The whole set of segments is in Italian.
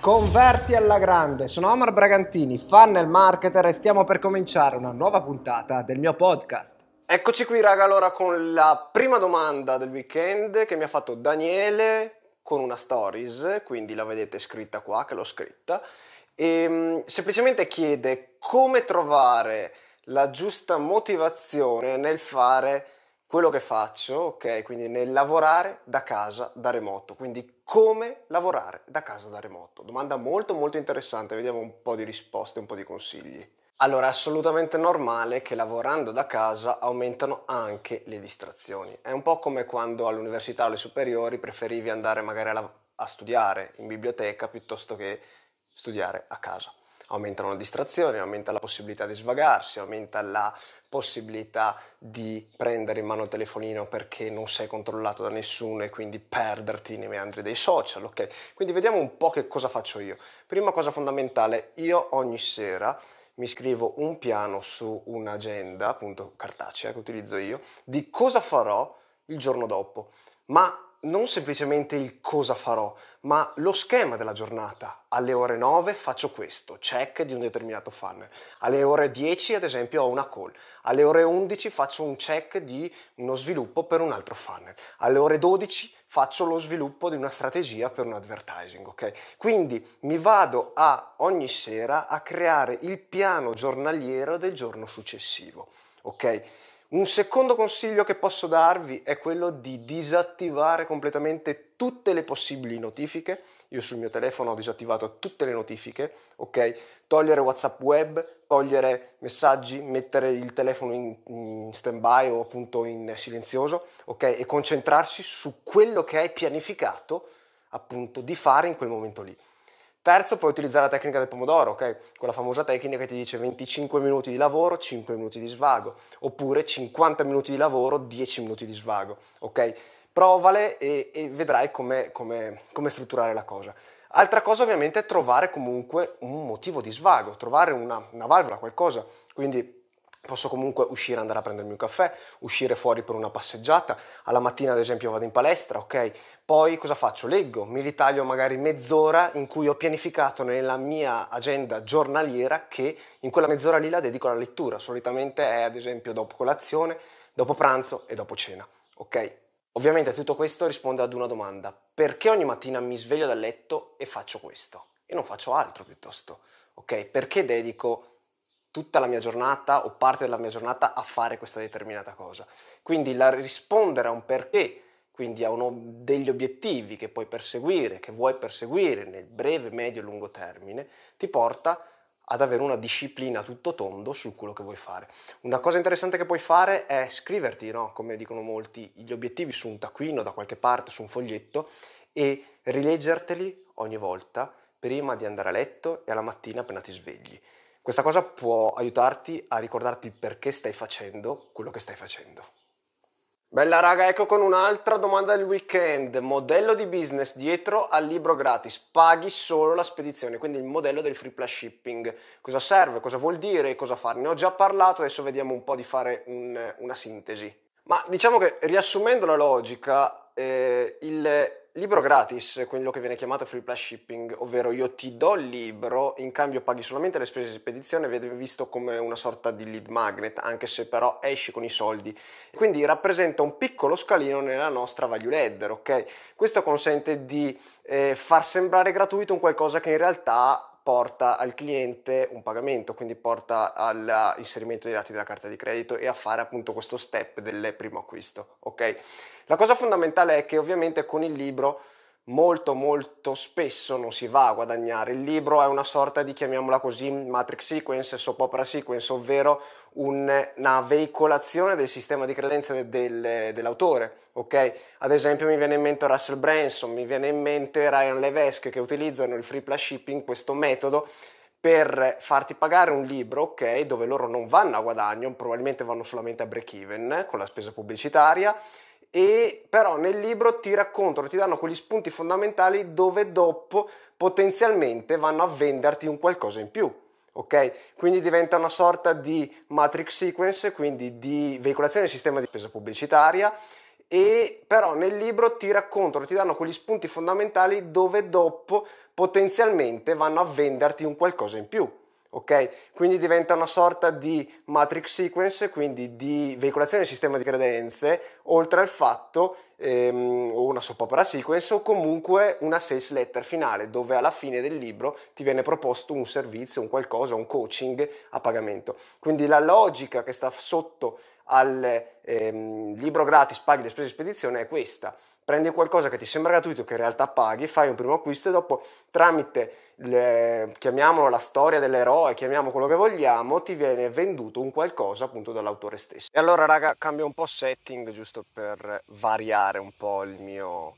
Converti alla grande, sono Omar Bragantini, funnel marketer e stiamo per cominciare una nuova puntata del mio podcast. Eccoci qui raga allora con la prima domanda del weekend che mi ha fatto Daniele con una stories, quindi la vedete scritta qua che l'ho scritta e um, semplicemente chiede come trovare la giusta motivazione nel fare quello che faccio, ok? Quindi nel lavorare da casa da remoto. Quindi come lavorare da casa da remoto? Domanda molto molto interessante, vediamo un po' di risposte, un po' di consigli. Allora, è assolutamente normale che lavorando da casa aumentano anche le distrazioni. È un po' come quando all'università o alle superiori preferivi andare magari a, a studiare in biblioteca piuttosto che studiare a casa aumentano le distrazioni, aumenta la possibilità di svagarsi, aumenta la possibilità di prendere in mano il telefonino perché non sei controllato da nessuno e quindi perderti nei meandri dei social, ok? Quindi vediamo un po' che cosa faccio io. Prima cosa fondamentale, io ogni sera mi scrivo un piano su un'agenda, appunto cartacea che utilizzo io, di cosa farò il giorno dopo. Ma non semplicemente il cosa farò, ma lo schema della giornata. Alle ore 9 faccio questo, check di un determinato funnel. Alle ore 10 ad esempio ho una call. Alle ore 11 faccio un check di uno sviluppo per un altro funnel. Alle ore 12 faccio lo sviluppo di una strategia per un advertising, ok? Quindi mi vado a ogni sera a creare il piano giornaliero del giorno successivo, ok? Un secondo consiglio che posso darvi è quello di disattivare completamente tutte le possibili notifiche. Io sul mio telefono ho disattivato tutte le notifiche, ok? Togliere WhatsApp web, togliere messaggi, mettere il telefono in, in stand-by o appunto in silenzioso, ok? E concentrarsi su quello che hai pianificato appunto di fare in quel momento lì. Terzo, puoi utilizzare la tecnica del pomodoro, ok? Quella famosa tecnica che ti dice 25 minuti di lavoro, 5 minuti di svago, oppure 50 minuti di lavoro, 10 minuti di svago, ok? Provale e, e vedrai come, come, come strutturare la cosa. Altra cosa ovviamente è trovare comunque un motivo di svago, trovare una, una valvola, qualcosa. Quindi Posso comunque uscire, andare a prendermi un caffè, uscire fuori per una passeggiata, alla mattina ad esempio vado in palestra, ok? Poi cosa faccio? Leggo, mi ritaglio magari mezz'ora in cui ho pianificato nella mia agenda giornaliera che in quella mezz'ora lì la dedico alla lettura, solitamente è ad esempio dopo colazione, dopo pranzo e dopo cena, ok? Ovviamente tutto questo risponde ad una domanda, perché ogni mattina mi sveglio dal letto e faccio questo? E non faccio altro piuttosto, ok? Perché dedico tutta la mia giornata o parte della mia giornata a fare questa determinata cosa. Quindi la rispondere a un perché, quindi a uno degli obiettivi che puoi perseguire, che vuoi perseguire nel breve, medio e lungo termine, ti porta ad avere una disciplina tutto tondo su quello che vuoi fare. Una cosa interessante che puoi fare è scriverti, no? come dicono molti, gli obiettivi su un taccuino da qualche parte, su un foglietto e rileggerteli ogni volta prima di andare a letto e alla mattina appena ti svegli. Questa cosa può aiutarti a ricordarti perché stai facendo quello che stai facendo. Bella raga, ecco con un'altra domanda del weekend. Modello di business dietro al libro gratis. Paghi solo la spedizione, quindi il modello del free plus shipping. Cosa serve, cosa vuol dire cosa fare? Ne ho già parlato, adesso vediamo un po' di fare un, una sintesi. Ma diciamo che riassumendo la logica, eh, il libro gratis, quello che viene chiamato free plus shipping, ovvero io ti do il libro, in cambio paghi solamente le spese di spedizione, viene visto come una sorta di lead magnet, anche se però esci con i soldi. Quindi rappresenta un piccolo scalino nella nostra value ladder, ok? Questo consente di eh, far sembrare gratuito un qualcosa che in realtà porta al cliente un pagamento, quindi porta all'inserimento dei dati della carta di credito e a fare appunto questo step del primo acquisto, ok? La cosa fondamentale è che ovviamente con il libro molto molto spesso non si va a guadagnare. Il libro è una sorta di, chiamiamola così, matrix sequence, soap opera sequence, ovvero una veicolazione del sistema di credenze del, dell'autore. Ok? Ad esempio mi viene in mente Russell Branson, mi viene in mente Ryan Levesque che utilizzano il free plus shipping, questo metodo per farti pagare un libro, ok, dove loro non vanno a guadagno, probabilmente vanno solamente a break even con la spesa pubblicitaria e però nel libro ti raccontano, ti danno quegli spunti fondamentali dove dopo potenzialmente vanno a venderti un qualcosa in più. Ok? Quindi diventa una sorta di matrix sequence, quindi di veicolazione del sistema di spesa pubblicitaria e però nel libro ti raccontano, ti danno quegli spunti fondamentali dove dopo potenzialmente vanno a venderti un qualcosa in più ok? Quindi diventa una sorta di matrix sequence, quindi di veicolazione del sistema di credenze, oltre al fatto, ehm, o una soap opera sequence, o comunque una sales letter finale, dove alla fine del libro ti viene proposto un servizio, un qualcosa, un coaching a pagamento. Quindi la logica che sta sotto al ehm, libro gratis, paghi le spese di spedizione, è questa prendi qualcosa che ti sembra gratuito, che in realtà paghi, fai un primo acquisto e dopo tramite, le, chiamiamolo la storia dell'eroe, chiamiamo quello che vogliamo, ti viene venduto un qualcosa appunto dall'autore stesso. E allora raga, cambio un po' setting giusto per variare un po' il mio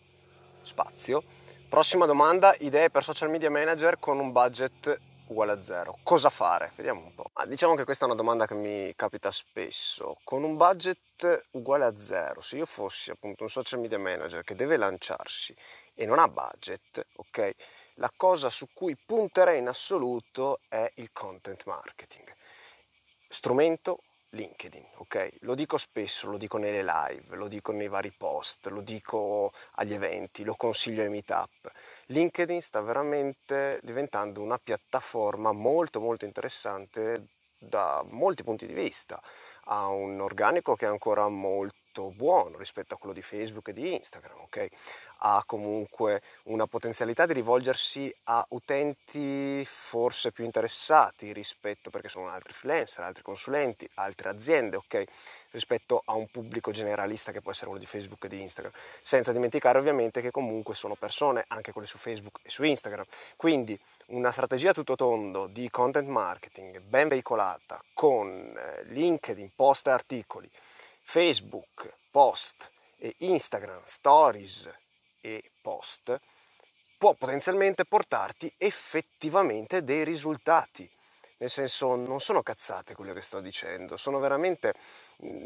spazio. Prossima domanda, idee per social media manager con un budget uguale a zero. Cosa fare? Vediamo un po'. Ah, diciamo che questa è una domanda che mi capita spesso. Con un budget uguale a zero, se io fossi appunto un social media manager che deve lanciarsi e non ha budget, ok? La cosa su cui punterei in assoluto è il content marketing. Strumento LinkedIn, ok? Lo dico spesso, lo dico nelle live, lo dico nei vari post, lo dico agli eventi, lo consiglio ai meetup LinkedIn sta veramente diventando una piattaforma molto molto interessante da molti punti di vista. Ha un organico che è ancora molto buono rispetto a quello di Facebook e di Instagram, ok? Ha comunque una potenzialità di rivolgersi a utenti forse più interessati rispetto perché sono altri freelancer, altri consulenti, altre aziende, ok? rispetto a un pubblico generalista che può essere quello di Facebook e di Instagram, senza dimenticare ovviamente che comunque sono persone, anche quelle su Facebook e su Instagram. Quindi una strategia tutto tondo di content marketing ben veicolata con eh, LinkedIn, post e articoli, Facebook, post e Instagram, stories e post può potenzialmente portarti effettivamente dei risultati. Nel senso, non sono cazzate quello che sto dicendo, sono veramente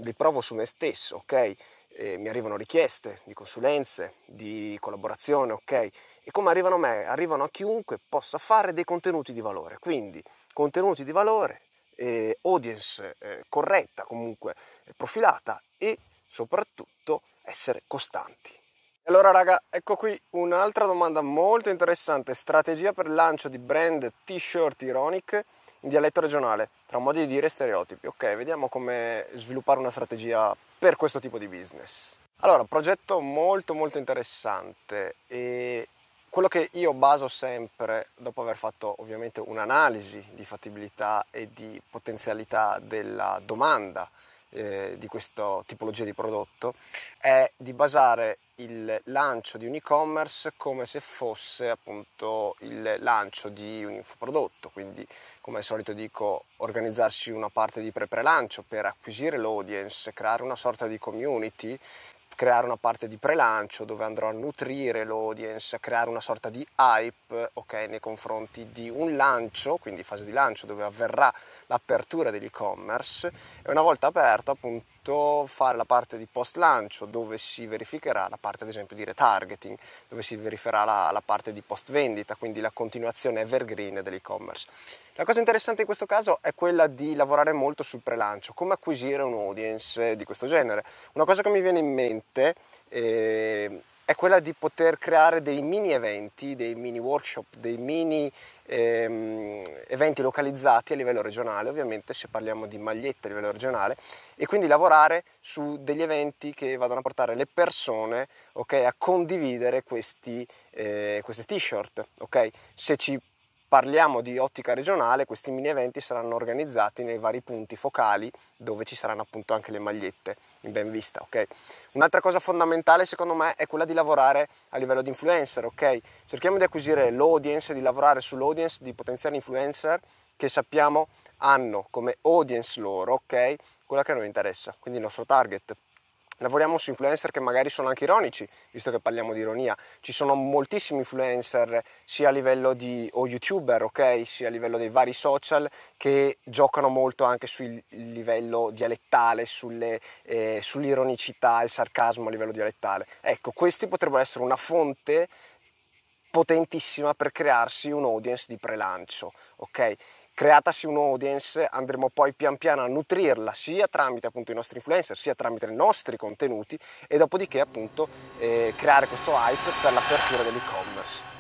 li provo su me stesso, ok? E mi arrivano richieste di consulenze, di collaborazione, ok? E come arrivano a me? Arrivano a chiunque possa fare dei contenuti di valore. Quindi contenuti di valore, eh, audience eh, corretta, comunque eh, profilata e soprattutto essere costanti. Allora raga, ecco qui un'altra domanda molto interessante, strategia per il lancio di brand t-shirt Ironic in dialetto regionale, tra modi di dire stereotipi. Ok, vediamo come sviluppare una strategia per questo tipo di business. Allora, progetto molto molto interessante e quello che io baso sempre, dopo aver fatto ovviamente un'analisi di fattibilità e di potenzialità della domanda eh, di questa tipologia di prodotto, è di basare il lancio di un e-commerce come se fosse appunto il lancio di un infoprodotto, quindi come al solito dico, organizzarsi una parte di pre-prelancio per acquisire l'audience, creare una sorta di community, creare una parte di pre-lancio dove andrò a nutrire l'audience, a creare una sorta di hype okay, nei confronti di un lancio, quindi fase di lancio dove avverrà l'apertura dell'e-commerce e una volta aperto appunto fare la parte di post lancio dove si verificherà la parte ad esempio di retargeting, dove si verificherà la, la parte di post vendita, quindi la continuazione evergreen dell'e-commerce. La cosa interessante in questo caso è quella di lavorare molto sul prelancio, come acquisire un audience di questo genere. Una cosa che mi viene in mente eh, è quella di poter creare dei mini eventi, dei mini workshop, dei mini ehm, eventi localizzati a livello regionale, ovviamente se parliamo di magliette a livello regionale, e quindi lavorare su degli eventi che vadano a portare le persone okay, a condividere questi, eh, queste t-shirt. Okay? Se ci parliamo di ottica regionale, questi mini eventi saranno organizzati nei vari punti focali dove ci saranno appunto anche le magliette in ben vista, ok? Un'altra cosa fondamentale secondo me è quella di lavorare a livello di influencer, ok? Cerchiamo di acquisire l'audience, di lavorare sull'audience di potenziali influencer che sappiamo hanno come audience loro, ok? Quella che a noi interessa, quindi il nostro target Lavoriamo su influencer che magari sono anche ironici, visto che parliamo di ironia. Ci sono moltissimi influencer, sia a livello di o youtuber, ok, sia a livello dei vari social, che giocano molto anche sul livello dialettale, sulle, eh, sull'ironicità, il sarcasmo a livello dialettale. Ecco, questi potrebbero essere una fonte potentissima per crearsi un audience di prelancio, ok? Creatasi un'audience andremo poi pian piano a nutrirla sia tramite appunto i nostri influencer sia tramite i nostri contenuti e dopodiché appunto eh, creare questo hype per l'apertura dell'e-commerce.